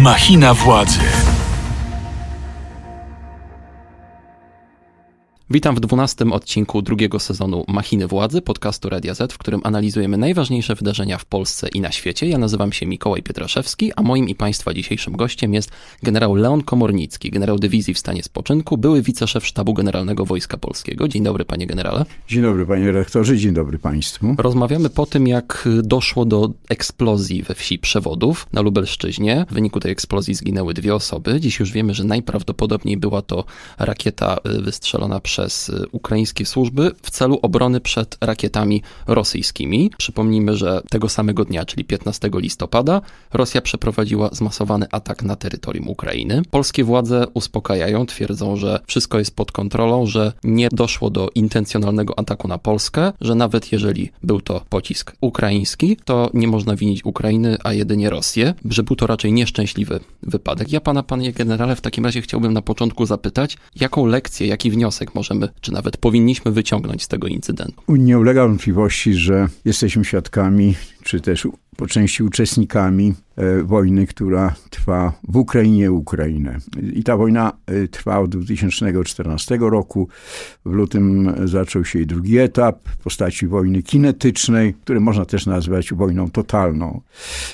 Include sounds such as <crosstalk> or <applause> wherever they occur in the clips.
Machina władzy. Witam w dwunastym odcinku drugiego sezonu Machiny Władzy, podcastu Radia Z, w którym analizujemy najważniejsze wydarzenia w Polsce i na świecie. Ja nazywam się Mikołaj Pietraszewski, a moim i Państwa dzisiejszym gościem jest generał Leon Komornicki, generał dywizji w stanie spoczynku, były wiceszef Sztabu Generalnego Wojska Polskiego. Dzień dobry, panie generale. Dzień dobry, panie rektorze, dzień dobry państwu. Rozmawiamy po tym, jak doszło do eksplozji we wsi Przewodów na Lubelszczyźnie. W wyniku tej eksplozji zginęły dwie osoby. Dziś już wiemy, że najprawdopodobniej była to rakieta y, wystrzelona przez przez y, ukraińskie służby w celu obrony przed rakietami rosyjskimi. Przypomnijmy, że tego samego dnia, czyli 15 listopada, Rosja przeprowadziła zmasowany atak na terytorium Ukrainy. Polskie władze uspokajają, twierdzą, że wszystko jest pod kontrolą, że nie doszło do intencjonalnego ataku na Polskę, że nawet jeżeli był to pocisk ukraiński, to nie można winić Ukrainy, a jedynie Rosję, że był to raczej nieszczęśliwy wypadek. Ja pana, panie generale, w takim razie chciałbym na początku zapytać, jaką lekcję, jaki wniosek może możemy, czy nawet powinniśmy wyciągnąć z tego incydentu? Nie ulega wątpliwości, że jesteśmy świadkami, czy też po części uczestnikami e, wojny, która trwa w Ukrainie Ukrainę. I ta wojna e, trwa od 2014 roku. W lutym zaczął się jej drugi etap w postaci wojny kinetycznej, który można też nazwać wojną totalną,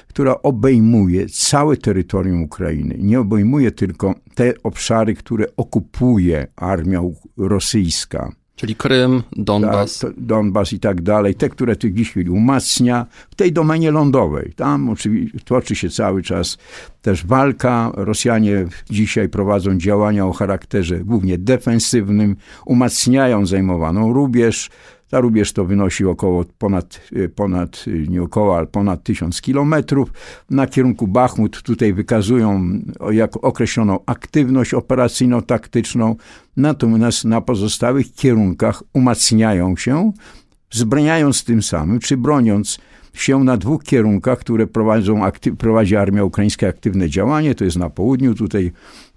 która obejmuje całe terytorium Ukrainy. Nie obejmuje tylko te obszary, które okupuje armia rosyjska Czyli Krym, Donbas. Tak, Donbas i tak dalej. Te, które tych chwili umacnia w tej domenie lądowej. Tam oczywiście toczy się cały czas też walka. Rosjanie dzisiaj prowadzą działania o charakterze głównie defensywnym, umacniają zajmowaną rubież, ta rubież to wynosi około ponad, y, ponad y, nie około, ale ponad tysiąc kilometrów. Na kierunku Bachmut tutaj wykazują jak określoną aktywność operacyjno-taktyczną, natomiast na pozostałych kierunkach umacniają się, zbraniając tym samym, czy broniąc się na dwóch kierunkach, które prowadzą, prowadzi armia ukraińska aktywne działanie, to jest na południu tutaj,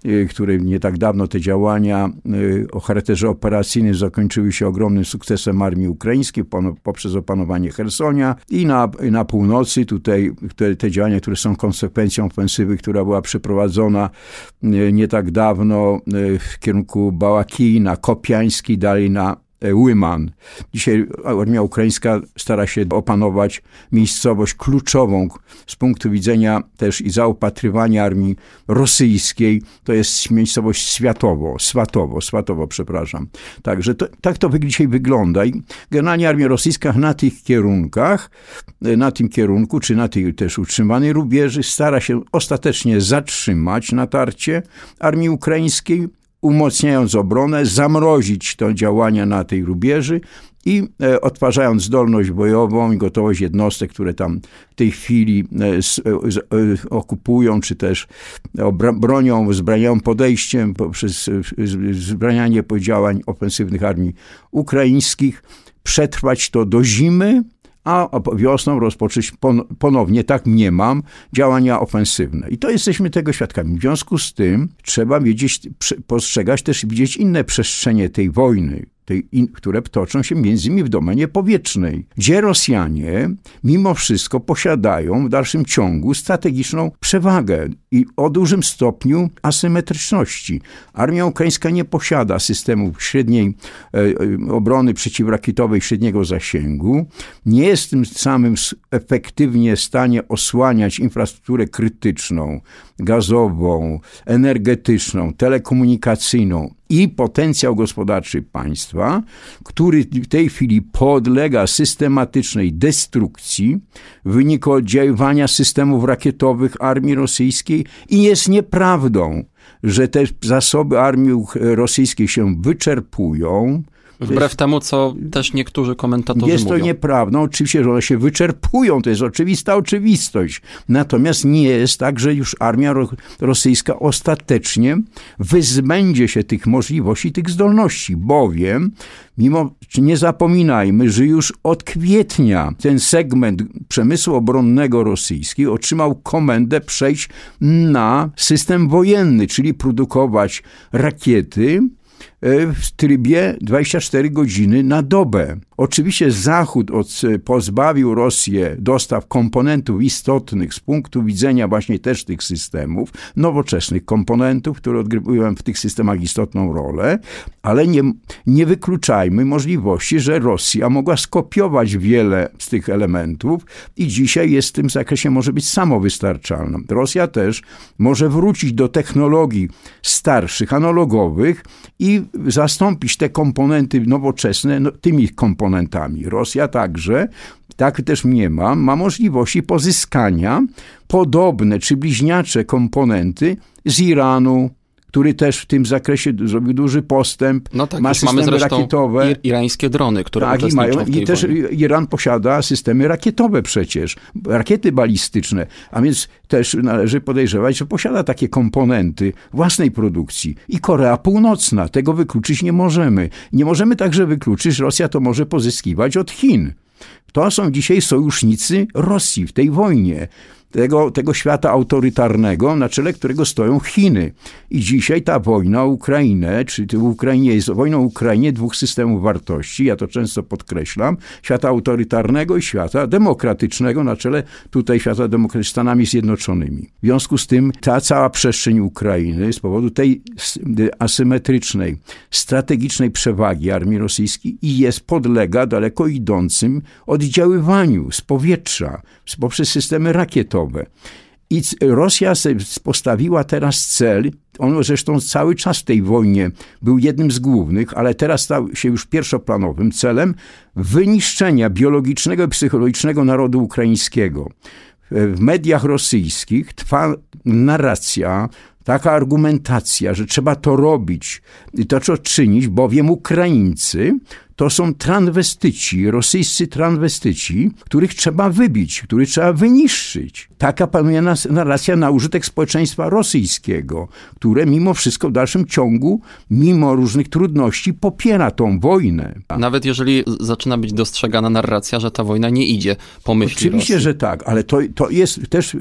y, które nie tak dawno te działania y, o charakterze operacyjnym zakończyły się ogromnym sukcesem armii ukraińskiej poprzez opanowanie Hersonia i na, na północy tutaj te, te działania, które są konsekwencją ofensywy, która była przeprowadzona y, nie tak dawno w kierunku Bałakii, na Kopiański, dalej na Łyman. Dzisiaj armia ukraińska stara się opanować miejscowość kluczową z punktu widzenia też i zaopatrywania armii rosyjskiej. To jest miejscowość Światowo, Swatowo, Swatowo, przepraszam. Także to, tak to dzisiaj wygląda. I generalnie armia rosyjska na tych kierunkach, na tym kierunku, czy na tej też utrzymanej rubieży stara się ostatecznie zatrzymać natarcie armii ukraińskiej, umocniając obronę, zamrozić to działania na tej rubieży i e, odtwarzając zdolność bojową i gotowość jednostek, które tam w tej chwili e, e, okupują, czy też bronią, wzbraniają podejściem poprzez wzbranianie działań ofensywnych armii ukraińskich, przetrwać to do zimy, a wiosną rozpocząć ponownie, tak nie mam, działania ofensywne. I to jesteśmy tego świadkami. W związku z tym trzeba wiedzieć, postrzegać też widzieć inne przestrzenie tej wojny, tej, które toczą się między innymi w domenie powietrznej, gdzie Rosjanie mimo wszystko posiadają w dalszym ciągu strategiczną przewagę i o dużym stopniu asymetryczności. Armia ukraińska nie posiada systemu średniej e, e, obrony przeciwrakietowej średniego zasięgu, nie jest tym samym efektywnie w stanie osłaniać infrastrukturę krytyczną, gazową, energetyczną, telekomunikacyjną i potencjał gospodarczy państwa, który w tej chwili podlega systematycznej destrukcji w wyniku oddziaływania systemów rakietowych armii rosyjskiej i jest nieprawdą, że te zasoby armii rosyjskiej się wyczerpują, Wbrew temu, co też niektórzy komentatorzy Jest to mówią. nieprawdą. Oczywiście, że one się wyczerpują, to jest oczywista oczywistość. Natomiast nie jest tak, że już armia rosyjska ostatecznie wyzbędzie się tych możliwości, tych zdolności, bowiem mimo, nie zapominajmy, że już od kwietnia ten segment przemysłu obronnego rosyjskiego otrzymał komendę przejść na system wojenny, czyli produkować rakiety, w trybie 24 godziny na dobę. Oczywiście Zachód od, pozbawił Rosję dostaw komponentów istotnych z punktu widzenia właśnie też tych systemów, nowoczesnych komponentów, które odgrywają w tych systemach istotną rolę, ale nie, nie wykluczajmy możliwości, że Rosja mogła skopiować wiele z tych elementów i dzisiaj jest w tym zakresie może być samowystarczalna. Rosja też może wrócić do technologii starszych, analogowych i zastąpić te komponenty nowoczesne no, tymi komponentami. Rosja także, tak też nie ma, ma możliwości pozyskania podobne czy bliźniacze komponenty z Iranu, który też w tym zakresie zrobił duży postęp. No tak, ma systemy mamy rakietowe. irańskie drony, które tak, i, mają, i też Iran posiada systemy rakietowe przecież, rakiety balistyczne, a więc też należy podejrzewać, że posiada takie komponenty własnej produkcji. I Korea Północna, tego wykluczyć nie możemy. Nie możemy także wykluczyć, że Rosja to może pozyskiwać od Chin. To są dzisiaj sojusznicy Rosji w tej wojnie tego, tego świata autorytarnego, na czele którego stoją Chiny. I dzisiaj ta wojna o Ukrainę, czy w Ukrainie jest wojną o Ukrainie dwóch systemów wartości, ja to często podkreślam, świata autorytarnego i świata demokratycznego, na czele tutaj świata demokratycznego Stanami Zjednoczonymi. W związku z tym ta cała przestrzeń Ukrainy z powodu tej asymetrycznej, strategicznej przewagi armii rosyjskiej i jest podlega daleko idącym oddziaływaniu z powietrza, poprzez systemy rakietowe, i Rosja postawiła teraz cel, on zresztą cały czas w tej wojnie był jednym z głównych, ale teraz stał się już pierwszoplanowym celem wyniszczenia biologicznego i psychologicznego narodu ukraińskiego. W mediach rosyjskich trwa narracja, taka argumentacja, że trzeba to robić i to co czynić, bowiem Ukraińcy to są transwestyci, rosyjscy transwestyci, których trzeba wybić, których trzeba wyniszczyć. Taka panuje narracja na użytek społeczeństwa rosyjskiego, które mimo wszystko w dalszym ciągu, mimo różnych trudności, popiera tą wojnę. Nawet jeżeli zaczyna być dostrzegana narracja, że ta wojna nie idzie po myśli Oczywiście, Rosji. że tak, ale to, to jest też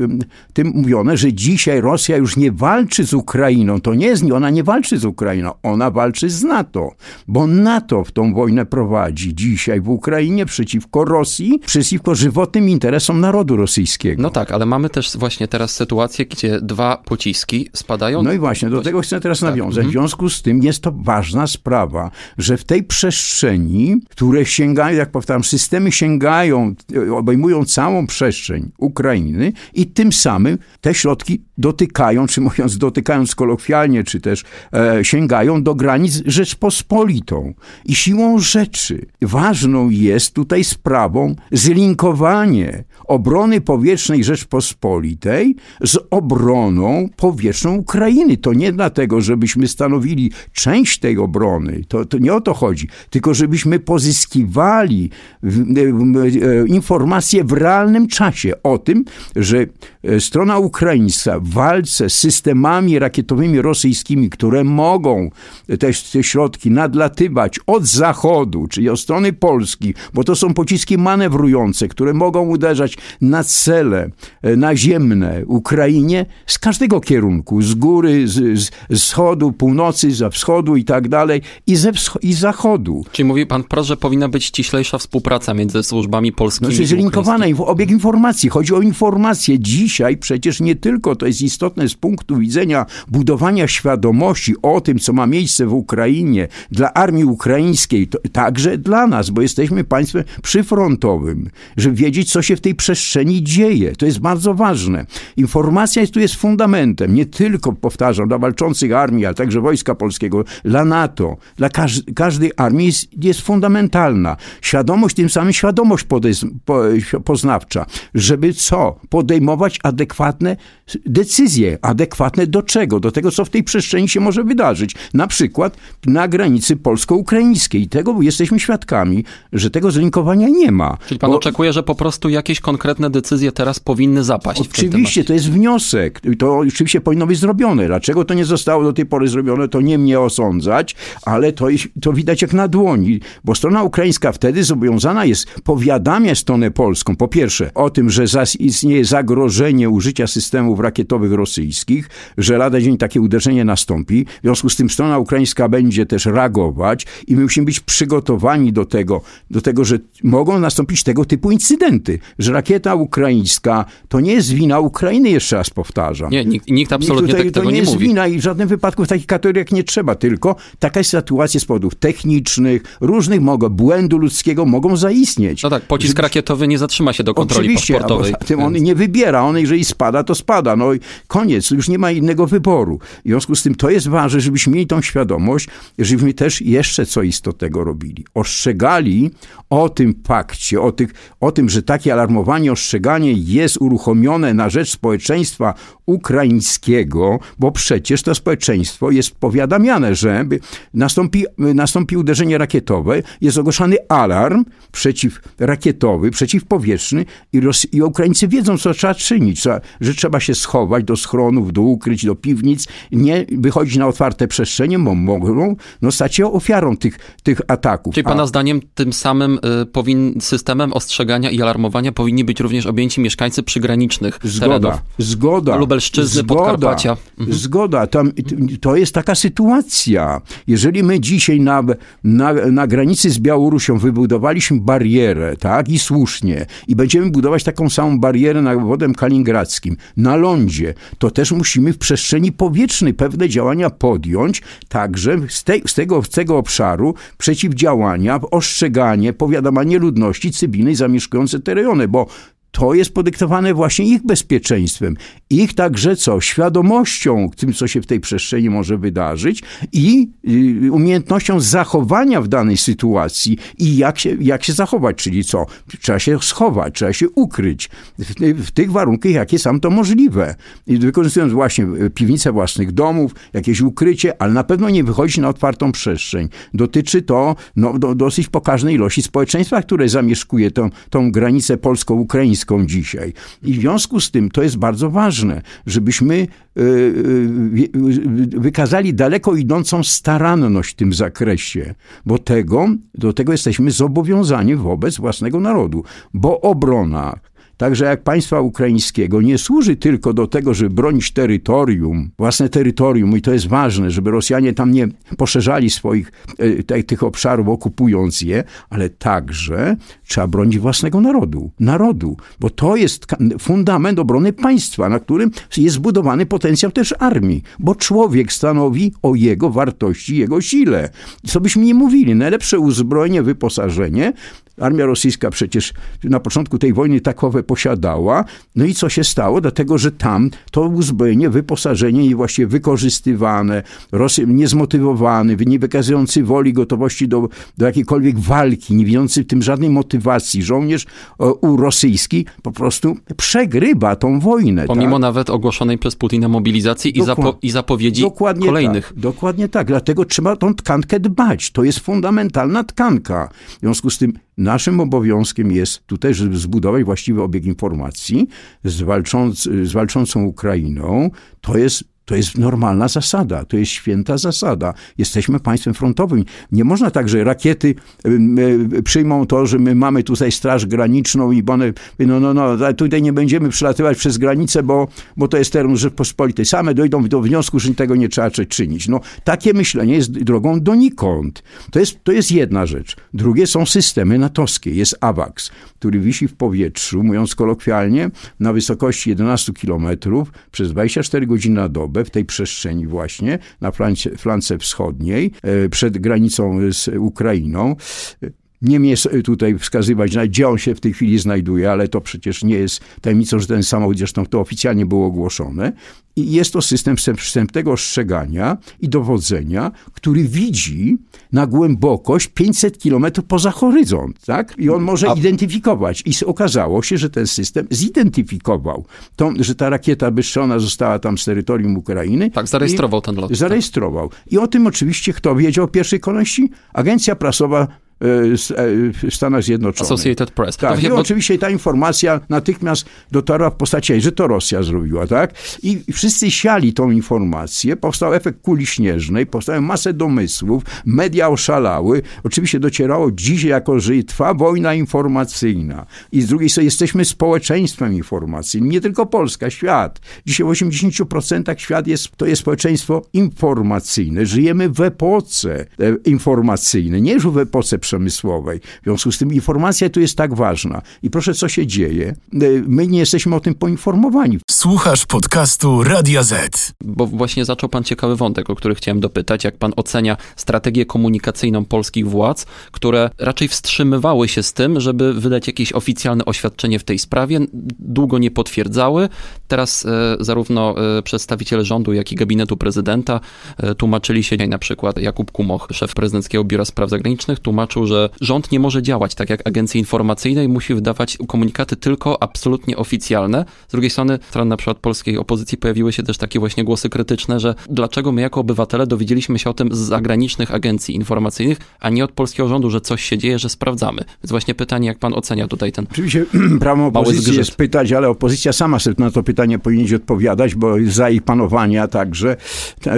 tym mówione, że dzisiaj Rosja już nie walczy z Ukrainą. To nie jest, ona nie walczy z Ukrainą, ona walczy z NATO, bo NATO w tą wojnę prowadzi dzisiaj w Ukrainie przeciwko Rosji, przeciwko żywotnym interesom narodu rosyjskiego. No tak, ale mamy też właśnie teraz sytuację, gdzie dwa pociski spadają. No i właśnie, do tego chcę teraz tak. nawiązać. W mhm. związku z tym jest to ważna sprawa, że w tej przestrzeni, które sięgają, jak powtarzam, systemy sięgają, obejmują całą przestrzeń Ukrainy i tym samym te środki dotykają, czy mówiąc dotykając kolokwialnie, czy też e, sięgają do granic Rzeczpospolitą. I siłą rzeczy rzeczy. Ważną jest tutaj sprawą zlinkowanie obrony powietrznej Rzeczpospolitej z obroną powietrzną Ukrainy. To nie dlatego, żebyśmy stanowili część tej obrony, to, to nie o to chodzi, tylko żebyśmy pozyskiwali informacje w realnym czasie o tym, że e, strona ukraińska w walce z systemami rakietowymi rosyjskimi, które mogą te, te środki nadlatywać od zachodu, czyli od strony Polski, bo to są pociski manewrujące, które mogą uderzać na cele e, naziemne Ukrainie z każdego kierunku, z góry, z, z wschodu, północy, ze wschodu i tak dalej, i ze i zachodu. Czyli mówi pan wprost, że powinna być ściślejsza współpraca między służbami polskimi no, czyli zlinkowana obieg informacji. Chodzi o informacje. Dzisiaj przecież nie tylko to jest istotne z punktu widzenia budowania świadomości o tym, co ma miejsce w Ukrainie, dla armii ukraińskiej, to, także dla nas, bo jesteśmy państwem przyfrontowym, żeby wiedzieć, co się w tej przestrzeni dzieje. To jest bardzo ważne. Informacja jest, tu jest fundamentem, nie tylko, powtarzam, dla walczących armii, ale także Wojska Polskiego, dla NATO, dla każ każdej armii jest, jest, fundamentalna. Świadomość, tym samym świadomość po, poznawcza, żeby co? Podejmować adekwatne decyzje. Adekwatne do czego? Do tego, co w tej przestrzeni się może wydarzyć. Na przykład na granicy polsko-ukraińskiej. Tego jesteśmy świadkami, że tego zlinkowania nie ma. Czyli pan bo... oczekuje, że po prostu jakieś konkretne decyzje teraz powinny zapaść? Oczywiście, to jest wniosek. To oczywiście powinno być zrobione. Dlaczego to nie zostało do tej pory zrobione, to nie mnie osądzać, ale to, to widać jak na dłoni, bo strona ukraińska wtedy zobowiązana jest powiadamiać stronę polską, po pierwsze, o tym, że istnieje zagrożenie użycia systemów rakietowych rosyjskich, że lada dzień takie uderzenie nastąpi. W związku z tym strona ukraińska będzie też reagować i my musimy być przygotowani do tego, do tego, że mogą nastąpić tego typu incydenty, że rakieta ukraińska to nie jest wina Ukrainy, jeszcze raz powtarzam. Nie, nikt, nikt absolutnie nikt tutaj, tak, tego nie, nie jest mówi. wina i w żadnym wypadku w takich kategoriach nie trzeba, tylko taka sytuacja z powodów technicznych, różnych mogą, błędu ludzkiego mogą zaistnieć. No tak, pocisk rakietowy nie zatrzyma się do kontroli Oczywiście. A tym on nie wybiera, on jeżeli spada, to spada. No i koniec, już nie ma innego wyboru. W związku z tym to jest ważne, żebyśmy mieli tą świadomość, żebyśmy też jeszcze co istotnego robili. Ostrzegali o tym fakcie, o, tych, o tym, że takie alarmowanie, ostrzeganie jest uruchomione na rzecz społeczeństwa ukraińskiego, bo przecież to społeczeństwo jest powiadamiane, że nastąpi, nastąpi uderzenie rakietowe, jest ogłaszany alarm przeciwrakietowy, przeciwpowietrzny i, Ros- i Ukraińcy wiedzą, co trzeba czynić, że trzeba się schować do schronów, do ukryć, do piwnic, nie wychodzić na otwarte przestrzenie, bo mogą no, stać się ofiarą tych, tych ataków. Czyli Pana A... zdaniem tym samym y, powin, systemem ostrzegania i alarmowania powinni być również objęci mieszkańcy przygranicznych Zgoda, terenów. zgoda. Lubelszczyzny, zgoda, Podkarpacia. Mhm. Zgoda. Tam, to jest taka sytuacja. Jeżeli my dzisiaj na, na, na granicy z Białorusią wybudowaliśmy barierę, tak, i słusznie, i będziemy budować taką samą barierę na wodem kaliningradzkim, na lądzie, to też musimy w przestrzeni powietrznej pewne działania podjąć, także z, te, z, tego, z tego obszaru przeciwdziałania, ostrzeganie, powiadamanie ludności cywilnej zamieszkującej te rejony, bo to jest podyktowane właśnie ich bezpieczeństwem, ich także co? Świadomością tym, co się w tej przestrzeni może wydarzyć i y, umiejętnością zachowania w danej sytuacji i jak się, jak się zachować, czyli co? Trzeba się schować, trzeba się ukryć w, w tych warunkach, jakie są to możliwe. I wykorzystując właśnie y, piwnice własnych domów, jakieś ukrycie, ale na pewno nie wychodzić na otwartą przestrzeń. Dotyczy to no, do, dosyć pokaźnej ilości społeczeństwa, które zamieszkuje tą, tą granicę polsko-ukraińską dzisiaj. I w związku z tym to jest bardzo ważne, żebyśmy e, e, wykazali daleko idącą staranność w tym zakresie, bo tego, do tego jesteśmy zobowiązani wobec własnego narodu, bo obrona Także jak państwa ukraińskiego nie służy tylko do tego, żeby bronić terytorium, własne terytorium i to jest ważne, żeby Rosjanie tam nie poszerzali swoich e, tych obszarów, okupując je, ale także trzeba bronić własnego narodu, narodu, bo to jest fundament obrony państwa, na którym jest zbudowany potencjał też armii, bo człowiek stanowi o jego wartości, jego sile. Co byśmy nie mówili, najlepsze uzbrojenie, wyposażenie Armia rosyjska przecież na początku tej wojny takowe posiadała. No i co się stało? Dlatego, że tam to uzbrojenie, wyposażenie i właśnie wykorzystywane, Rosjan niezmotywowany, nie wykazujący woli, gotowości do, do jakiejkolwiek walki, nie widzący w tym żadnej motywacji. Żołnierz u rosyjski po prostu przegrywa tą wojnę. Pomimo tak? nawet ogłoszonej przez Putina mobilizacji i, zapo i zapowiedzi dokładnie kolejnych. Tak, dokładnie tak. Dlatego trzeba tą tkankę dbać. To jest fundamentalna tkanka. W związku z tym Naszym obowiązkiem jest tutaj, żeby zbudować właściwy obieg informacji z, walcząc, z walczącą Ukrainą. To jest to jest normalna zasada, to jest święta zasada. Jesteśmy państwem frontowym. Nie można tak, że rakiety przyjmą to, że my mamy tutaj straż graniczną i one, no, no, no, tutaj nie będziemy przelatywać przez granicę, bo, bo to jest teren Rzeczpospolitej. Same dojdą do wniosku, że tego nie trzeba czynić. No, takie myślenie jest drogą donikąd. To jest, to jest jedna rzecz. Drugie są systemy natowskie. Jest AWACS, który wisi w powietrzu, mówiąc kolokwialnie, na wysokości 11 kilometrów przez 24 godziny na dobę w tej przestrzeni właśnie, na flance, flance wschodniej, e, przed granicą z Ukrainą. Nie mnie tutaj wskazywać, gdzie on się w tej chwili znajduje, ale to przecież nie jest tajemnicą, że ten samochód, zresztą to oficjalnie było ogłoszone. I jest to system wstępnego ostrzegania i dowodzenia, który widzi na głębokość 500 kilometrów poza horyzont, tak? I on może A... identyfikować. I okazało się, że ten system zidentyfikował, że ta rakieta wystrzelona została tam z terytorium Ukrainy. Tak, zarejestrował ten lot. Tak. Zarejestrował. I o tym oczywiście kto wiedział w pierwszej kolejności? Agencja prasowa w Stanach Zjednoczonych. Associated Press. Tak, i oczywiście ta informacja natychmiast dotarła w postaci, że to Rosja zrobiła, tak? I wszyscy siali tą informację, powstał efekt kuli śnieżnej, powstały masę domysłów, media oszalały. Oczywiście docierało dzisiaj, jako że trwa wojna informacyjna i z drugiej strony jesteśmy społeczeństwem informacyjnym, nie tylko Polska, świat. Dzisiaj w 80% świat jest, to jest społeczeństwo informacyjne. Żyjemy w epoce e, informacyjnej, nie już w epoce przemysłowej. W związku z tym informacja tu jest tak ważna. I proszę, co się dzieje? E, my nie jesteśmy o tym poinformowani. Słuchasz podcastu Radia Z. Bo właśnie zaczął pan ciekawy wątek, o który chciałem dopytać. Jak pan ocenia strategię komunikacyjną polskich władz, które raczej wstrzymywały się z tym, żeby wydać jakieś oficjalne oświadczenie w tej sprawie, długo nie potwierdzały. Teraz e, zarówno e, przedstawiciele rządu, jak i gabinetu prezydenta e, tłumaczyli się, na przykład Jakub Kumoch, szef prezydenckiego Biura Spraw Zagranicznych, tłumaczył, że rząd nie może działać tak jak agencje informacyjne i musi wydawać komunikaty tylko absolutnie oficjalne. Z drugiej strony, stron na przykład polskiej opozycji pojawiły się też takie właśnie głosy krytyczne, że dlaczego my jako obywatele dowiedzieliśmy się o tym z zagranicznych agencji informacyjnych, a nie od polskiego rządu, że coś się dzieje, że sprawdzamy. Więc właśnie pytanie, jak pan ocenia tutaj ten Oczywiście <clears throat> prawo opozycji jest pytać, ale opozycja sama sobie na to pytanie powinien odpowiadać, bo za jej panowania także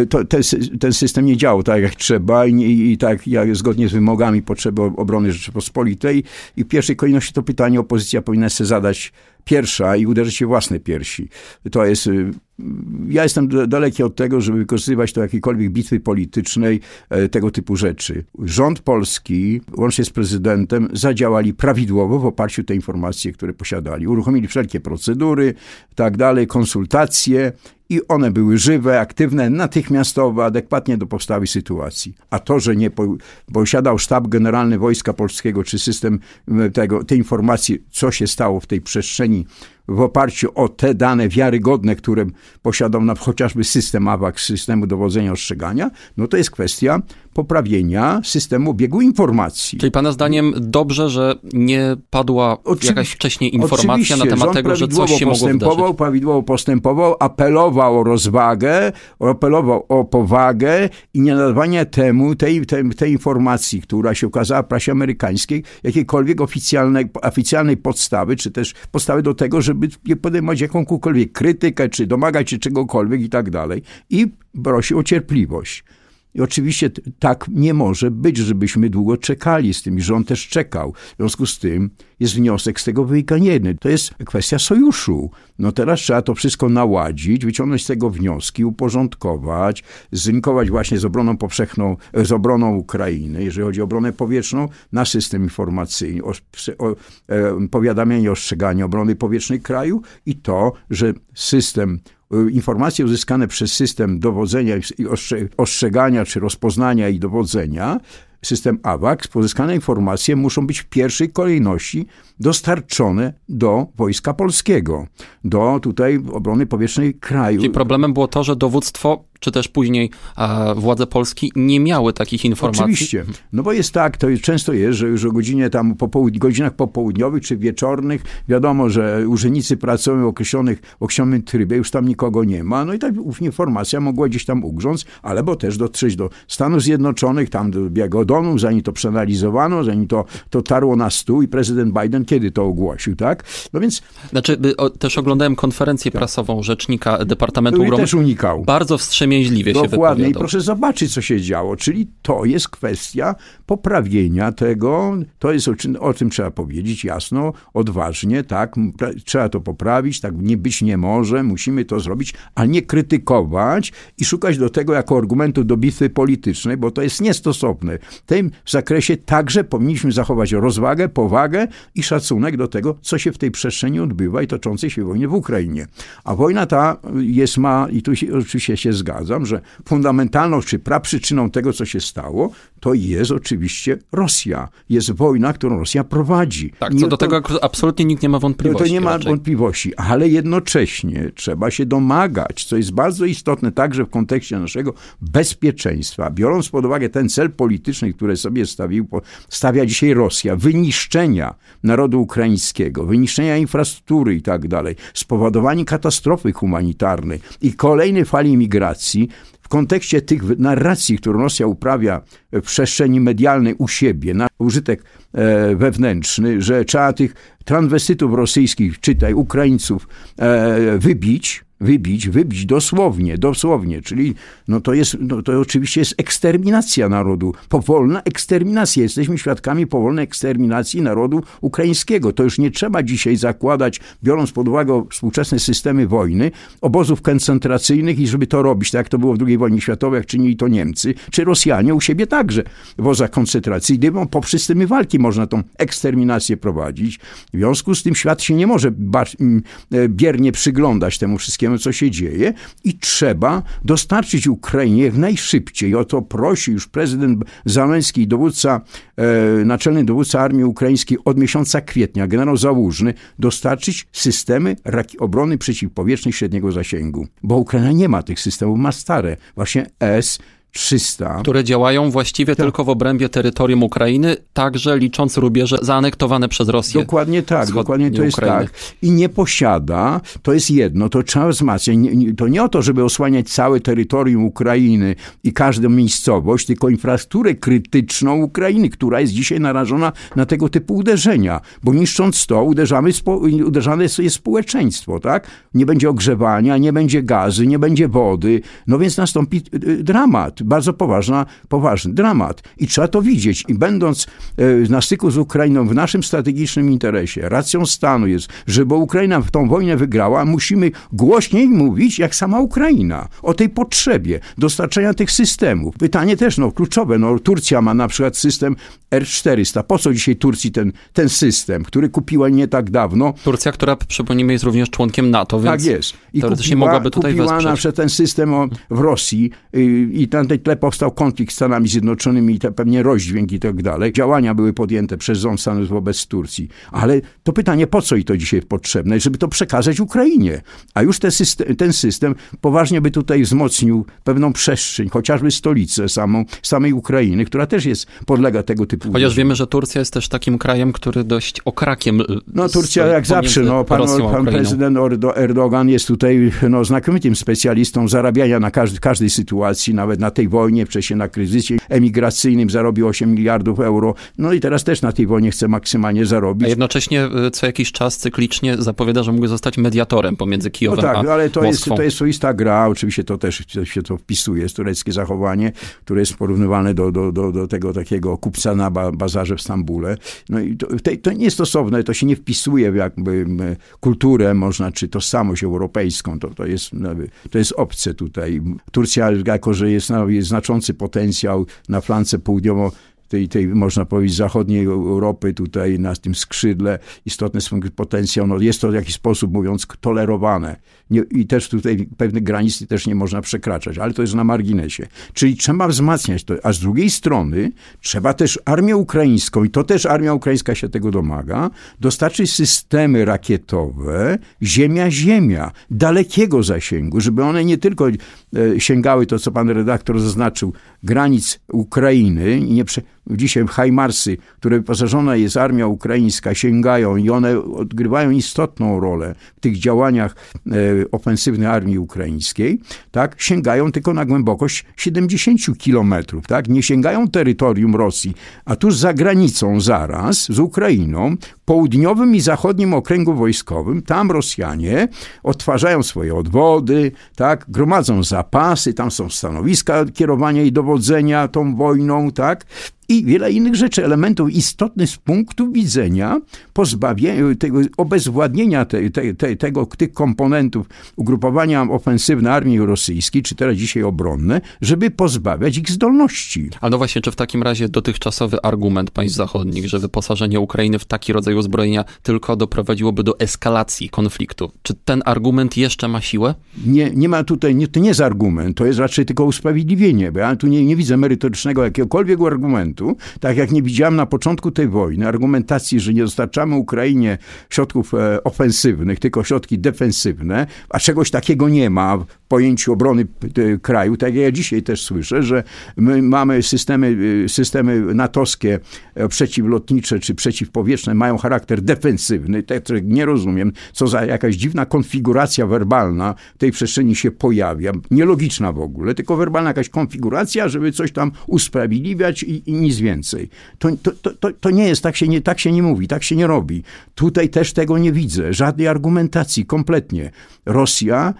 to, to, ten system nie działał tak jak trzeba i, i, tak jak zgodnie z wymogami potrzeby obrony Rzeczypospolitej i w pierwszej kolejności to pytanie opozycja powinna sobie zadać pierwsza i uderzyć się własne piersi. To jest y, ja jestem daleki od tego, żeby wykorzystywać to jakiejkolwiek bitwy politycznej, e, tego typu rzeczy. Rząd polski, łącznie z prezydentem, zadziałali prawidłowo w oparciu o te informacje, które posiadali. Uruchomili wszelkie procedury, tak dalej, konsultacje i one były żywe, aktywne, natychmiastowe, adekwatnie do powstałej sytuacji. A to, że nie posiadał sztab generalny Wojska Polskiego, czy system tego, tej informacji, co się stało w tej przestrzeni w oparciu o te dane wiarygodne, które posiadał na, chociażby system AWACS, systemu dowodzenia ostrzegania, no to jest kwestia poprawienia systemu biegu informacji. Czyli pana zdaniem dobrze, że nie padła jakaś wcześniej informacja na temat tego, że coś się mogło wydarzyć? Prawidłowo postępował, apelował o rozwagę, apelował o powagę i nie nadawanie temu, tej, tej, tej informacji, która się ukazała w prasie amerykańskiej, jakiejkolwiek oficjalnej, oficjalnej podstawy, czy też podstawy do tego, żeby podejmować jakąkolwiek krytykę, czy domagać się czegokolwiek i tak dalej. I prosi o cierpliwość. I oczywiście tak nie może być, żebyśmy długo czekali z tym. I rząd też czekał. W związku z tym jest wniosek z tego wynikanieny. To jest kwestia sojuszu. No teraz trzeba to wszystko naładzić, wyciągnąć z tego wnioski, uporządkować, zlinkować właśnie z obroną powszechną, z obroną Ukrainy, jeżeli chodzi o obronę powietrzną, na system informacyjny, o, o e, powiadamianie, ostrzeganie obrony powietrznej kraju i to, że system informacje uzyskane przez system dowodzenia i ostrzegania czy rozpoznania i dowodzenia, system AWACS, pozyskane informacje muszą być w pierwszej kolejności dostarczone do Wojska Polskiego, do tutaj obrony powietrznej kraju. Czyli problemem było to, że dowództwo czy też później a, władze Polski nie miały takich informacji? Oczywiście. No bo jest tak, to często jest, że już o godzinie tam popołud- godzinach popołudniowych czy wieczornych wiadomo, że urzędnicy pracują w określonych, w określonym trybie, już tam nikogo nie ma, no i ta informacja mogła gdzieś tam ugrząc, albo też dotrzeć do Stanów Zjednoczonych, tam do Białego zanim to przeanalizowano, zanim to, to tarło na stół i prezydent Biden kiedy to ogłosił, tak? No więc... Znaczy, o, też oglądałem konferencję tak. prasową rzecznika Departamentu Obrony. też unikał. Bardzo wstrzymał Dokładnie. się Dokładnie. I proszę zobaczyć, co się działo. Czyli to jest kwestia poprawienia tego. To jest o czym, o czym trzeba powiedzieć jasno, odważnie, tak. Trzeba to poprawić, tak nie być nie może. Musimy to zrobić, a nie krytykować i szukać do tego jako argumentu do bitwy politycznej, bo to jest niestosowne. W tym zakresie także powinniśmy zachować rozwagę, powagę i szacunek do tego, co się w tej przestrzeni odbywa i toczącej się wojnie w Ukrainie. A wojna ta jest ma, i tu się, oczywiście się zgadza, zgadzam, że fundamentalną czy praprzyczyną tego, co się stało, to jest oczywiście Rosja. Jest wojna, którą Rosja prowadzi. Tak, co do to, tego absolutnie nikt nie ma wątpliwości. To nie ma raczej. wątpliwości, ale jednocześnie trzeba się domagać, co jest bardzo istotne także w kontekście naszego bezpieczeństwa, biorąc pod uwagę ten cel polityczny, który sobie stawił, stawia dzisiaj Rosja, wyniszczenia narodu ukraińskiego, wyniszczenia infrastruktury i tak dalej, spowodowanie katastrofy humanitarnej i kolejnej fali imigracji, w kontekście tych narracji, które Rosja uprawia w przestrzeni medialnej u siebie, na, użytek e, wewnętrzny, że trzeba tych transwestytów rosyjskich, czytaj Ukraińców, e, wybić, wybić, wybić dosłownie, dosłownie, czyli no to jest, no to oczywiście jest eksterminacja narodu, powolna eksterminacja. Jesteśmy świadkami powolnej eksterminacji narodu ukraińskiego. To już nie trzeba dzisiaj zakładać, biorąc pod uwagę współczesne systemy wojny, obozów koncentracyjnych i żeby to robić, tak jak to było w II wojnie światowej, jak czynili to Niemcy, czy Rosjanie u siebie także w obozach koncentracyjnych, poprzez systemy walki można tą eksterminację prowadzić. W związku z tym świat się nie może e, biernie przyglądać temu wszystkiemu, wiemy, co się dzieje i trzeba dostarczyć Ukrainie jak najszybciej. O to prosi już prezydent Załęski, dowódca, e, naczelny dowódca armii ukraińskiej od miesiąca kwietnia, generał Załużny, dostarczyć systemy obrony przeciwpowietrznej średniego zasięgu. Bo Ukraina nie ma tych systemów, ma stare. Właśnie S 300. Które działają właściwie tak. tylko w obrębie terytorium Ukrainy, także licząc rubieże zaanektowane przez Rosję. Dokładnie tak, dokładnie to jest Ukrainy. tak. I nie posiada, to jest jedno, to trzeba wzmacniać. To nie o to, żeby osłaniać całe terytorium Ukrainy i każdą miejscowość, tylko infrastrukturę krytyczną Ukrainy, która jest dzisiaj narażona na tego typu uderzenia. Bo niszcząc to, uderzamy, uderzane jest społeczeństwo, tak? Nie będzie ogrzewania, nie będzie gazy, nie będzie wody, no więc nastąpi y, y, dramat bardzo poważna, poważny dramat. I trzeba to widzieć. I będąc e, na styku z Ukrainą w naszym strategicznym interesie, racją stanu jest, żeby Ukraina w tą wojnę wygrała, musimy głośniej mówić, jak sama Ukraina, o tej potrzebie dostarczenia tych systemów. Pytanie też no, kluczowe. No, Turcja ma na przykład system R400. Po co dzisiaj Turcji ten, ten system, który kupiła nie tak dawno? Turcja, która przypomnijmy jest również członkiem NATO, więc tak jest. I teoretycznie kupiła, mogłaby tutaj kupiła wesprzeć. na przykład ten system w Rosji i, i ten tej tle powstał konflikt z Stanami Zjednoczonymi i te pewnie rozdźwięk i tak dalej. Działania były podjęte przez rząd Stanów wobec Turcji. Ale to pytanie, po co i to dzisiaj potrzebne? Żeby to przekazać Ukrainie. A już te system, ten system poważnie by tutaj wzmocnił pewną przestrzeń, chociażby stolicę samą, samej Ukrainy, która też jest, podlega tego typu... Chociaż wiemy, że Turcja jest też takim krajem, który dość okrakiem... No Turcja jak zawsze, no pan, pan prezydent Erdogan jest tutaj no, znakomitym specjalistą zarabiania na każdy, każdej sytuacji, nawet na tej tej wojnie, wcześniej na kryzysie emigracyjnym zarobił 8 miliardów euro, no i teraz też na tej wojnie chce maksymalnie zarobić. A jednocześnie y, co jakiś czas cyklicznie zapowiada, że mógł zostać mediatorem pomiędzy Kijowem no tak, a ale to Moskwą. jest, to jest swoista gra, oczywiście to też się to wpisuje, jest tureckie zachowanie, które jest porównywane do, do, do, do tego takiego kupca na bazarze w Stambule. No i to, to nie jest stosowne, to się nie wpisuje w jakby kulturę, można, czy tożsamość europejską, to, to, jest, to jest obce tutaj. Turcja, jako że jest na jest znaczący potencjał na flance południowo tej, tej, można powiedzieć, zachodniej Europy, tutaj na tym skrzydle, istotny potencjał. No jest to w jakiś sposób, mówiąc, tolerowane. Nie, I też tutaj pewnych granic też nie można przekraczać, ale to jest na marginesie. Czyli trzeba wzmacniać to, a z drugiej strony trzeba też armię ukraińską, i to też armia ukraińska się tego domaga, dostarczyć systemy rakietowe ziemia-ziemia, dalekiego zasięgu, żeby one nie tylko e, sięgały, to co pan redaktor zaznaczył, granic Ukrainy nie prze dzisiaj Hajmarsy, które wyposażona jest armia ukraińska, sięgają i one odgrywają istotną rolę w tych działaniach e, ofensywnych armii ukraińskiej, tak, sięgają tylko na głębokość 70 kilometrów, tak, nie sięgają terytorium Rosji, a tuż za granicą zaraz z Ukrainą, południowym i zachodnim okręgu wojskowym, tam Rosjanie odtwarzają swoje odwody, tak, gromadzą zapasy, tam są stanowiska kierowania i dowodzenia tą wojną, tak, i wiele innych rzeczy, elementów istotnych z punktu widzenia pozbawienia, tego obezwładnienia te, te, te, tego, tych komponentów ugrupowania ofensywne armii rosyjskiej, czy teraz dzisiaj obronne, żeby pozbawiać ich zdolności. Ale no właśnie, czy w takim razie dotychczasowy argument państw zachodnich, że wyposażenie Ukrainy w taki rodzaj uzbrojenia tylko doprowadziłoby do eskalacji konfliktu, czy ten argument jeszcze ma siłę? Nie, nie ma tutaj, nie, to nie jest argument, to jest raczej tylko usprawiedliwienie, bo ja tu nie, nie widzę merytorycznego jakiegokolwiek argumentu, tak jak nie widziałem na początku tej wojny argumentacji, że nie dostarczamy Ukrainie środków e, ofensywnych, tylko środki defensywne, a czegoś takiego nie ma pojęciu obrony kraju, tak jak ja dzisiaj też słyszę, że my mamy systemy, systemy natowskie przeciwlotnicze czy przeciwpowietrzne mają charakter defensywny, tak nie rozumiem, co za jakaś dziwna konfiguracja werbalna w tej przestrzeni się pojawia, nielogiczna w ogóle, tylko werbalna jakaś konfiguracja, żeby coś tam usprawiedliwiać i, i nic więcej. To, to, to, to nie jest, tak się nie, tak się nie mówi, tak się nie robi. Tutaj też tego nie widzę, żadnej argumentacji, kompletnie. Rosja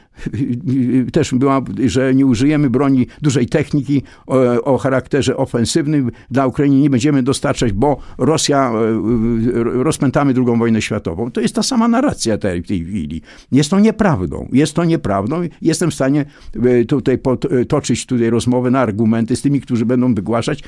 <laughs> też była, że nie użyjemy broni dużej techniki o, o charakterze ofensywnym, dla Ukrainy nie będziemy dostarczać, bo Rosja, e, rozpętamy drugą wojnę światową. To jest ta sama narracja tej, tej chwili. Jest to nieprawdą. Jest to nieprawdą. Jestem w stanie e, tutaj toczyć tutaj rozmowę na argumenty z tymi, którzy będą wygłaszać,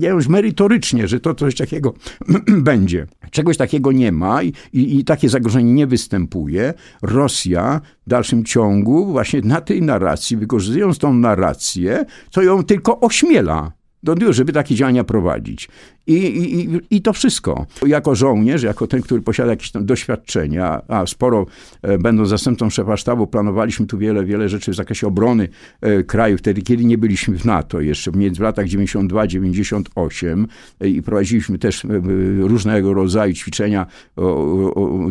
uzasadniając merytorycznie, że to coś takiego <clears throat> będzie. Czegoś takiego nie ma i, i, i takie zagrożenie nie występuje. Rosja w dalszym ciągu właśnie na tej narracji, wykorzystując tą narrację, to ją tylko ośmiela do żeby takie działania prowadzić. I, i, I to wszystko. Jako żołnierz, jako ten, który posiada jakieś tam doświadczenia, a sporo e, będąc zastępcą szefa sztabu, planowaliśmy tu wiele, wiele rzeczy w zakresie obrony e, kraju, wtedy, kiedy nie byliśmy w NATO jeszcze, w latach 92-98 e, i prowadziliśmy też różnego rodzaju ćwiczenia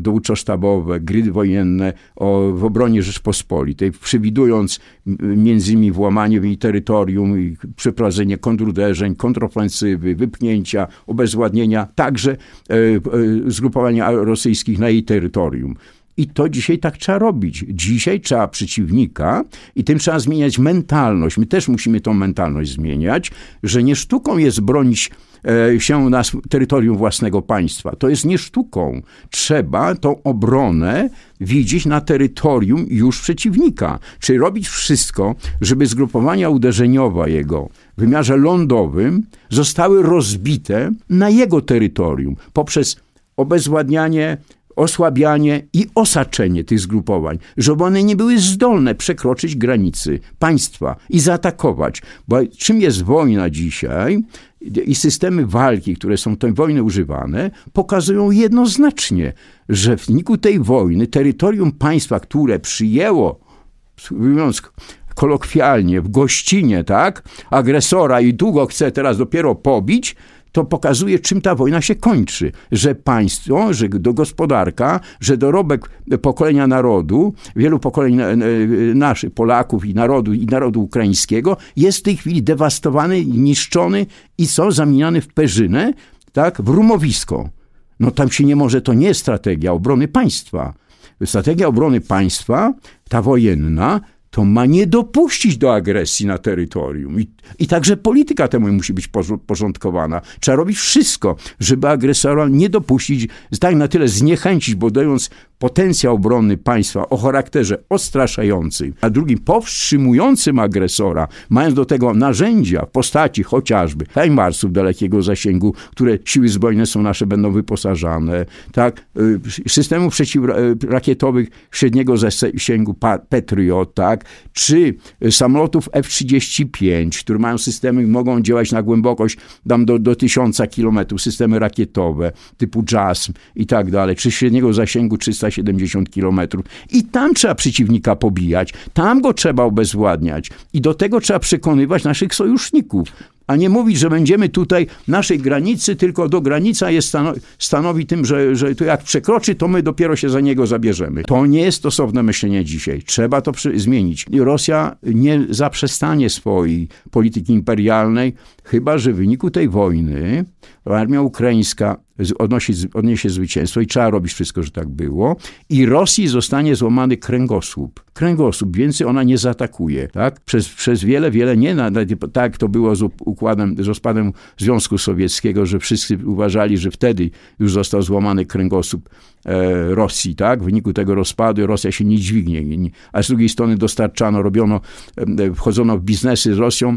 dowódczo-sztabowe, gry wojenne o, w obronie Rzeczpospolitej, przewidując między innymi włamanie w jej terytorium przeprowadzenie kontruderzeń, kontrofensywy, wypchnięcia, obezwładnienia także e, e, zgrupowania rosyjskich na jej terytorium. I to dzisiaj tak trzeba robić. Dzisiaj trzeba przeciwnika i tym trzeba zmieniać mentalność. My też musimy tą mentalność zmieniać, że nie sztuką jest bronić e, się na terytorium własnego państwa. To jest nie sztuką. Trzeba tą obronę widzieć na terytorium już przeciwnika. Czyli robić wszystko, żeby zgrupowania uderzeniowe jego wymiarze lądowym zostały rozbite na jego terytorium poprzez obezwładnianie osłabianie i osaczenie tych zgrupowań, żeby one nie były zdolne przekroczyć granicy państwa i zaatakować. Bo czym jest wojna dzisiaj i systemy walki, które są tej wojny używane, pokazują jednoznacznie, że w wyniku tej wojny terytorium państwa, które przyjęło, mówiąc kolokwialnie, w gościnie, tak, agresora i długo chce teraz dopiero pobić, to pokazuje, czym ta wojna się kończy. Że państwo, że do gospodarka, że dorobek pokolenia narodu, wielu pokoleń naszych, Polaków i narodu, i narodu ukraińskiego, jest w tej chwili dewastowany, niszczony i są zamieniany w perzynę, tak, w rumowisko. No tam się nie może, to nie jest strategia obrony państwa. Strategia obrony państwa, ta wojenna, to ma nie dopuścić do agresji na terytorium. I, I także polityka temu musi być porządkowana. Trzeba robić wszystko, żeby agresora nie dopuścić, tak na tyle zniechęcić, bo dając potencjał obrony państwa o charakterze odstraszającym, a drugim powstrzymującym agresora, mając do tego narzędzia w postaci chociażby Heimarsów dalekiego zasięgu, które siły zbrojne są nasze, będą wyposażane, tak, y, systemów przeciwrakietowych średniego zasięgu Patriot, tak, czy samolotów F-35, które mają systemy, mogą działać na głębokość dam do, do tysiąca kilometrów, systemy rakietowe typu JASM i tak dalej, czy średniego zasięgu 300 370 kilometrów. I tam trzeba przeciwnika pobijać, tam go trzeba obezwładniać. I do tego trzeba przekonywać naszych sojuszników a nie mówić, że będziemy tutaj naszej granicy, tylko do granica jest stanowi, stanowi tym, że, że to jak przekroczy, to my dopiero się za niego zabierzemy. To nie jest stosowne myślenie dzisiaj. Trzeba to przy, zmienić. Rosja nie zaprzestanie swojej polityki imperialnej, chyba że w wyniku tej wojny armia ukraińska odnosi, odniesie zwycięstwo i trzeba robić wszystko, że tak było. I Rosji zostanie złamany kręgosłup. Kręgosłup, więcej ona nie zaatakuje. Tak? Przez, przez wiele, wiele nie, tak to było z układem, z rozpadem Związku Sowieckiego, że wszyscy uważali, że wtedy już został złamany kręgosłup e, Rosji, tak? W wyniku tego rozpadu Rosja się nie dźwignie. A z drugiej strony dostarczano, robiono, e, wchodzono w biznesy z Rosją,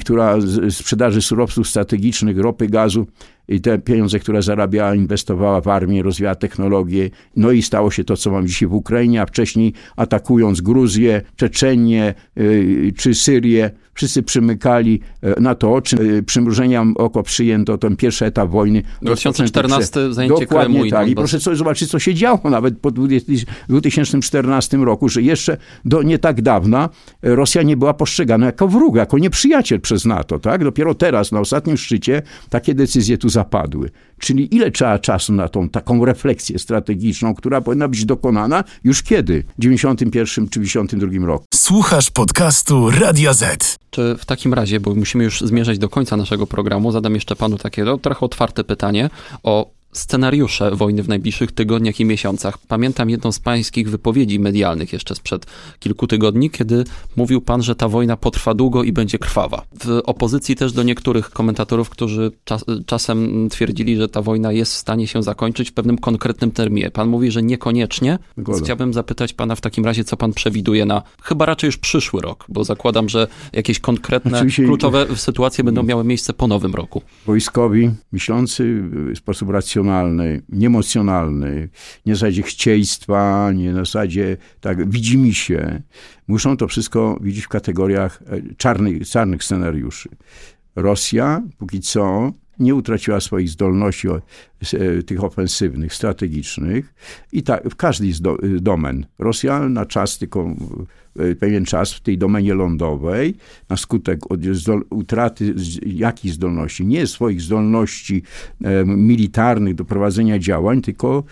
która sprzedaży surowców strategicznych, ropy, gazu i te pieniądze, które zarabiała, inwestowała w armię, rozwijała technologię. No i stało się to, co mam dzisiaj w Ukrainie, a wcześniej atakując Gruzję, Czeczenię y, czy Syrię, wszyscy przymykali e, na to oczy. E, przymrużenia oko przyjęto ten pierwszy etap wojny. 2014 zajęcie Dokładnie Kremu tak. I proszę sobie zobaczyć, zobaczyć, co się działo nawet po 2014 roku, że jeszcze do nie tak dawna Rosja nie była postrzegana jako wróg, jako nieprzyjaciel przez NATO. Tak? Dopiero teraz, na ostatnim szczycie, takie decyzje tu zapadły. Czyli ile trzeba czasu na tą taką refleksję strategiczną, która powinna być dokonana już kiedy? W 91 czy 92 roku. Słuchasz podcastu Radia Z. Czy w takim razie, bo musimy już zmierzać do końca naszego programu, zadam jeszcze panu takie no, trochę otwarte pytanie o scenariusze wojny w najbliższych tygodniach i miesiącach. Pamiętam jedną z pańskich wypowiedzi medialnych jeszcze sprzed kilku tygodni, kiedy mówił pan, że ta wojna potrwa długo i będzie krwawa. W opozycji też do niektórych komentatorów, którzy czas, czasem twierdzili, że ta wojna jest w stanie się zakończyć w pewnym konkretnym terminie. Pan mówi, że niekoniecznie. Chciałbym zapytać pana w takim razie, co pan przewiduje na chyba raczej już przyszły rok, bo zakładam, że jakieś konkretne, Oczywiście... kluczowe sytuacje będą miały miejsce po nowym roku. Wojskowi, myślący w sposób racjonalny, emocjonalny, niemocjonalny, nie na zasadzie chcieństwa, nie na zasadzie tak widzimy się. Muszą to wszystko widzieć w kategoriach e, czarnych, czarnych scenariuszy. Rosja póki co nie utraciła swoich zdolności tych ofensywnych, strategicznych i tak w każdej z do, domen. Rosja na czas tylko E, pewien czas w tej domenie lądowej na skutek utraty jakichś zdolności, nie swoich zdolności e, militarnych do prowadzenia działań, tylko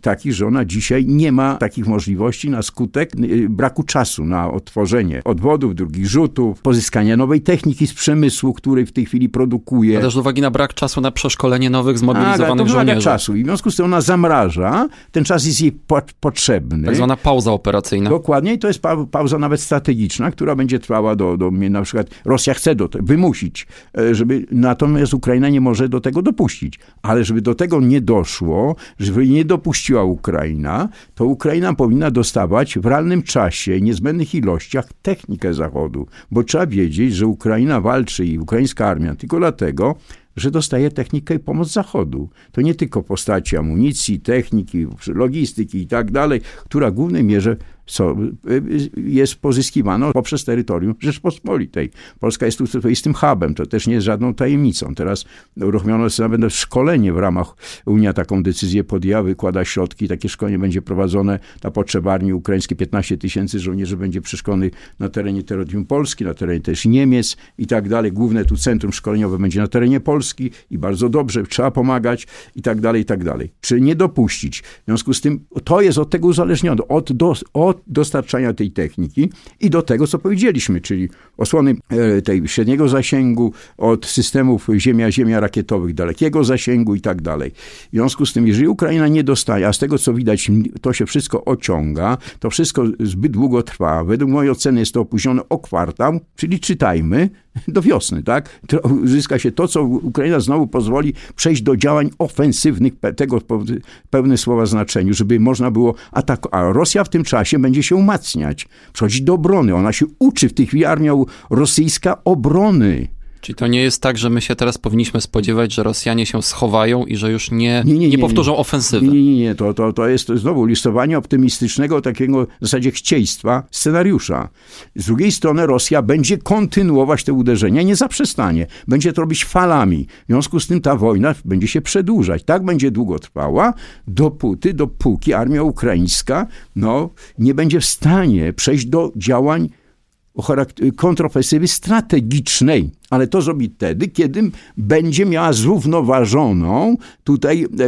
takich, że ona dzisiaj nie ma takich możliwości na skutek e, braku czasu na otworzenie odwodów, drugich rzutów, pozyskania nowej techniki z przemysłu, który w tej chwili produkuje. A też z uwagi na brak czasu na przeszkolenie nowych zmobilizowanych A, to żołnierzy. czasu i w związku z tym ona zamraża, ten czas jest jej po potrzebny. Tak zwana pauza operacyjna. Dokładnie i to jest pa pauza nawet strategiczna, która będzie trwała do, do na przykład Rosja chce do tego, wymusić, e, żeby natomiast Ukraina nie może do tego dopuścić. Ale żeby do tego nie doszło, żeby nie dopuściła Ukraina, to Ukraina powinna dostawać w realnym czasie, niezbędnych ilościach technikę Zachodu. Bo trzeba wiedzieć, że Ukraina walczy i ukraińska armia tylko dlatego, że dostaje technikę i pomoc Zachodu. To nie tylko w postaci amunicji, techniki, logistyki i tak dalej, która w głównej mierze co jest pozyskiwane poprzez terytorium Rzeczpospolitej. Polska jest tu swoistym hubem, to też nie jest żadną tajemnicą. Teraz uruchomiono nawet szkolenie w ramach Unia taką decyzję podjęła, wykłada środki, takie szkolenie będzie prowadzone na potrzeby armii ukraińskiej, 15 tysięcy żołnierzy będzie przeszkolonych na terenie terytorium Polski, na terenie też Niemiec i tak dalej. Główne tu centrum szkoleniowe będzie na terenie Polski i bardzo dobrze, trzeba pomagać i tak dalej, i tak dalej. Czy nie dopuścić? W związku z tym to jest od tego uzależnione, od, do, od dostarczania tej techniki i do tego, co powiedzieliśmy, czyli osłony e, tej średniego zasięgu od systemów ziemia-ziemia rakietowych dalekiego zasięgu i tak dalej. W związku z tym, jeżeli Ukraina nie dostaje, a z tego co widać, to się wszystko ociąga, to wszystko zbyt długo trwa. Według mojej oceny jest to opóźnione o kwartał, czyli czytajmy, <laughs> do wiosny, tak? Uzyska się to, co Ukraina znowu pozwoli przejść do działań ofensywnych tego pełne słowa znaczeniu, żeby można było atakować. A Rosja w tym czasie będzie się umacniać, przechodzić do obrony. Ona się uczy w tej chwili armia rosyjska obrony. Czyli to nie jest tak, że my się teraz powinniśmy spodziewać, że Rosjanie się schowają i że już nie, nie, nie, nie powtórzą ofensywy. Nie, nie, nie. To, to, to jest znowu listowanie optymistycznego, takiego w zasadzie chcieństwa scenariusza. Z drugiej strony Rosja będzie kontynuować te uderzenia, nie zaprzestanie. Będzie to robić falami. W związku z tym ta wojna będzie się przedłużać. Tak będzie długo trwała, dopóty, dopóki armia ukraińska no, nie będzie w stanie przejść do działań kontrofensywy strategicznej, ale to zrobi wtedy, kiedy będzie miała zrównoważoną tutaj, e,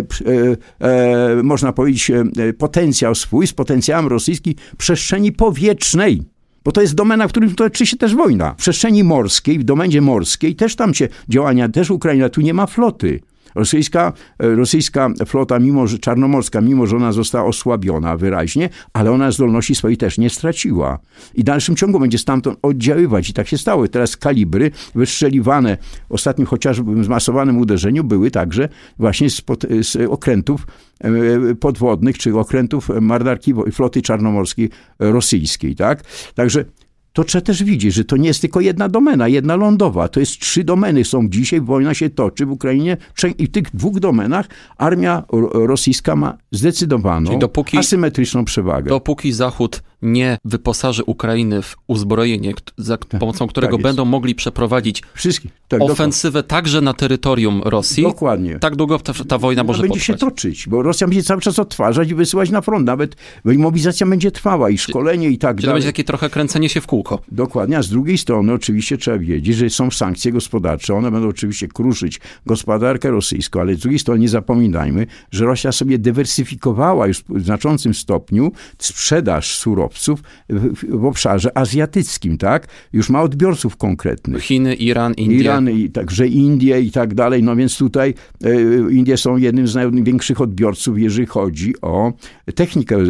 e, e można powiedzieć, e, potencjał swój z potencjałem rosyjskim przestrzeni powietrznej. Bo to jest domena, w którym toczy się też wojna. W przestrzeni morskiej, w domenie morskiej też tam się działania, też Ukraina, tu nie ma floty. Rosyjska, e, rosyjska flota, mimo że czarnomorska, mimo że ona została osłabiona wyraźnie, ale ona zdolności swojej też nie straciła. I w dalszym ciągu będzie stamtąd oddziaływać. I tak się stało. Teraz kalibry wystrzeliwane w ostatnim chociażby zmasowanym uderzeniu były także właśnie z, pod, z okrętów e, podwodnych, czy okrętów marynarki floty czarnomorskiej rosyjskiej, tak? Także to trzeba też widzieć, że to nie jest tylko jedna domena, jedna lądowa. To jest trzy domeny. Są dzisiaj, wojna się toczy w Ukrainie i w tych dwóch domenach armia rosyjska ma zdecydowaną dopóki, asymetryczną przewagę. Dopóki Zachód nie wyposaży Ukrainy w uzbrojenie, za pomocą którego tak będą mogli przeprowadzić. Tak, ofensywę także na terytorium Rosji, Dokładnie. tak długo ta, ta wojna może będzie się potrwać. toczyć, bo Rosja będzie cały czas odtwarzać i wysyłać na front. Nawet mobilizacja będzie trwała i szkolenie i tak Czyli to dalej. będzie takie trochę kręcenie się w kółko. Dokładnie, a z drugiej strony oczywiście trzeba wiedzieć, że są sankcje gospodarcze, one będą oczywiście kruszyć gospodarkę rosyjską, ale z drugiej strony nie zapominajmy, że Rosja sobie dywersyfikowała już w znaczącym stopniu sprzedaż surowców w, w obszarze azjatyckim, tak? Już ma odbiorców konkretnych. Chiny, Iran, Indie. Iran i także Indie i tak dalej. No więc tutaj e, Indie są jednym z największych odbiorców, jeżeli chodzi o technikę, e,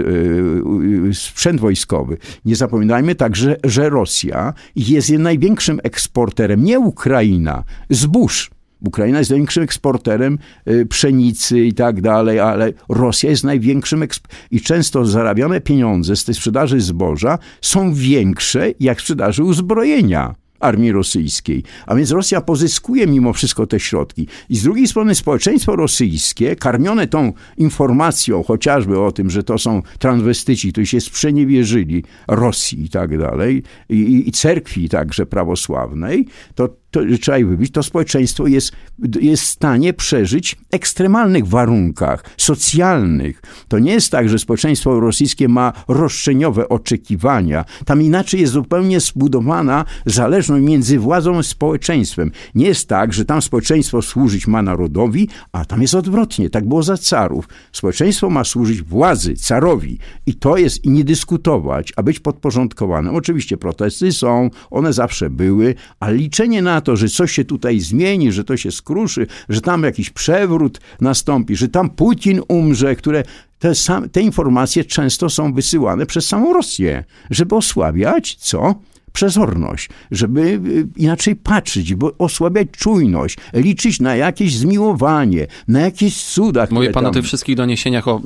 sprzęt wojskowy. Nie zapominajmy także, że Rosja jest największym eksporterem, nie Ukraina, zbóż. Ukraina jest największym eksporterem y, pszenicy i tak dalej, ale Rosja jest największym i często zarabiane pieniądze z tej sprzedaży zboża są większe jak sprzedaży uzbrojenia armii rosyjskiej. A więc Rosja pozyskuje mimo wszystko te środki. I z drugiej strony społeczeństwo rosyjskie, karmione tą informacją chociażby o tym, że to są transwestyci, którzy się sprzeniewierzyli Rosji i tak dalej, i, i cerkwi także prawosławnej, to to trzeba ich wybić, to społeczeństwo jest, jest w stanie przeżyć w ekstremalnych warunkach socjalnych. To nie jest tak, że społeczeństwo rosyjskie ma roszczeniowe oczekiwania. Tam inaczej jest zupełnie zbudowana zależność między władzą a społeczeństwem. Nie jest tak, że tam społeczeństwo służyć ma narodowi, a tam jest odwrotnie. Tak było za carów. Społeczeństwo ma służyć władzy, carowi. I to jest i nie dyskutować, a być podporządkowanym. Oczywiście protesty są, one zawsze były, ale liczenie na to, że coś się tutaj zmieni, że to się skruszy, że tam jakiś przewrót nastąpi, że tam Putin umrze, które te, te informacje często są wysyłane przez samą Rosję, żeby osłabiać co? Przezorność, żeby y, inaczej patrzeć, bo osłabiać czujność, liczyć na jakieś zmiłowanie, na jakieś cuda. Mówi pan o tam- tych wszystkich doniesieniach o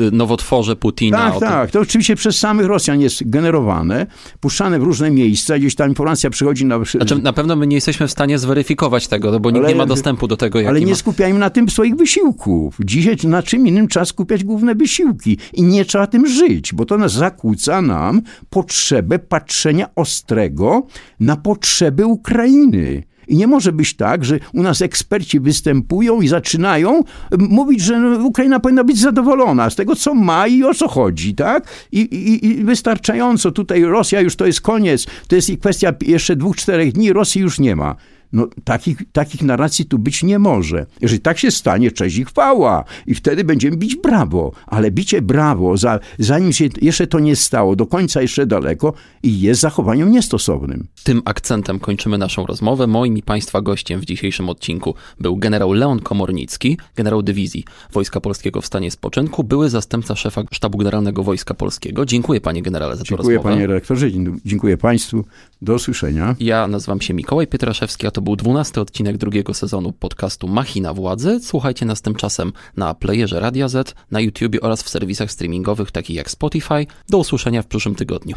y, nowotworze Putina. Tak, o tym. tak. To oczywiście przez samych Rosjan jest generowane, puszczane w różne miejsca, gdzieś ta informacja przychodzi na... Znaczy, na pewno my nie jesteśmy w stanie zweryfikować tego, no bo nikt Ale- nie ma dostępu do tego, Ale nie ma... skupiajmy na tym swoich wysiłków. Dzisiaj na czym innym trzeba skupiać główne wysiłki. I nie trzeba tym żyć, bo to nas zakłóca nam potrzebę patrzenia ostrego na potrzeby Ukrainy. I nie może być tak, że u nas eksperci występują i zaczynają mówić, że Ukraina powinna być zadowolona z tego, co ma i o co chodzi, tak? I, i, i wystarczająco tutaj Rosja już to jest koniec, to jest kwestia jeszcze dwóch, czterech dni, Rosji już nie ma. No, takich, takich narracji tu być nie może. Jeżeli tak się stanie, cześć i chwała. I wtedy będziemy bić brawo. Ale bicie brawo, za, zanim się jeszcze to nie stało, do końca jeszcze daleko i jest zachowaniem niestosownym. Tym akcentem kończymy naszą rozmowę. Moim i Państwa gościem w dzisiejszym odcinku był generał Leon Komornicki, generał dywizji Wojska Polskiego w stanie spoczynku, były zastępca szefa Sztabu Generalnego Wojska Polskiego. Dziękuję panie generale za tę Dziękuję rozmowę. panie redaktorze, dziękuję państwu. Do usłyszenia. Ja nazywam się Mikołaj Pietraszewski, a to był dwunasty odcinek drugiego sezonu podcastu Machina Władzy. Słuchajcie nas tymczasem na playerze Radia Z, na YouTubie oraz w serwisach streamingowych takich jak Spotify. Do usłyszenia w przyszłym tygodniu.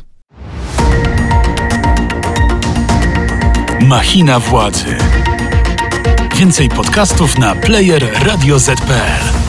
Machina władzy. Więcej podcastów na player radioz.pl.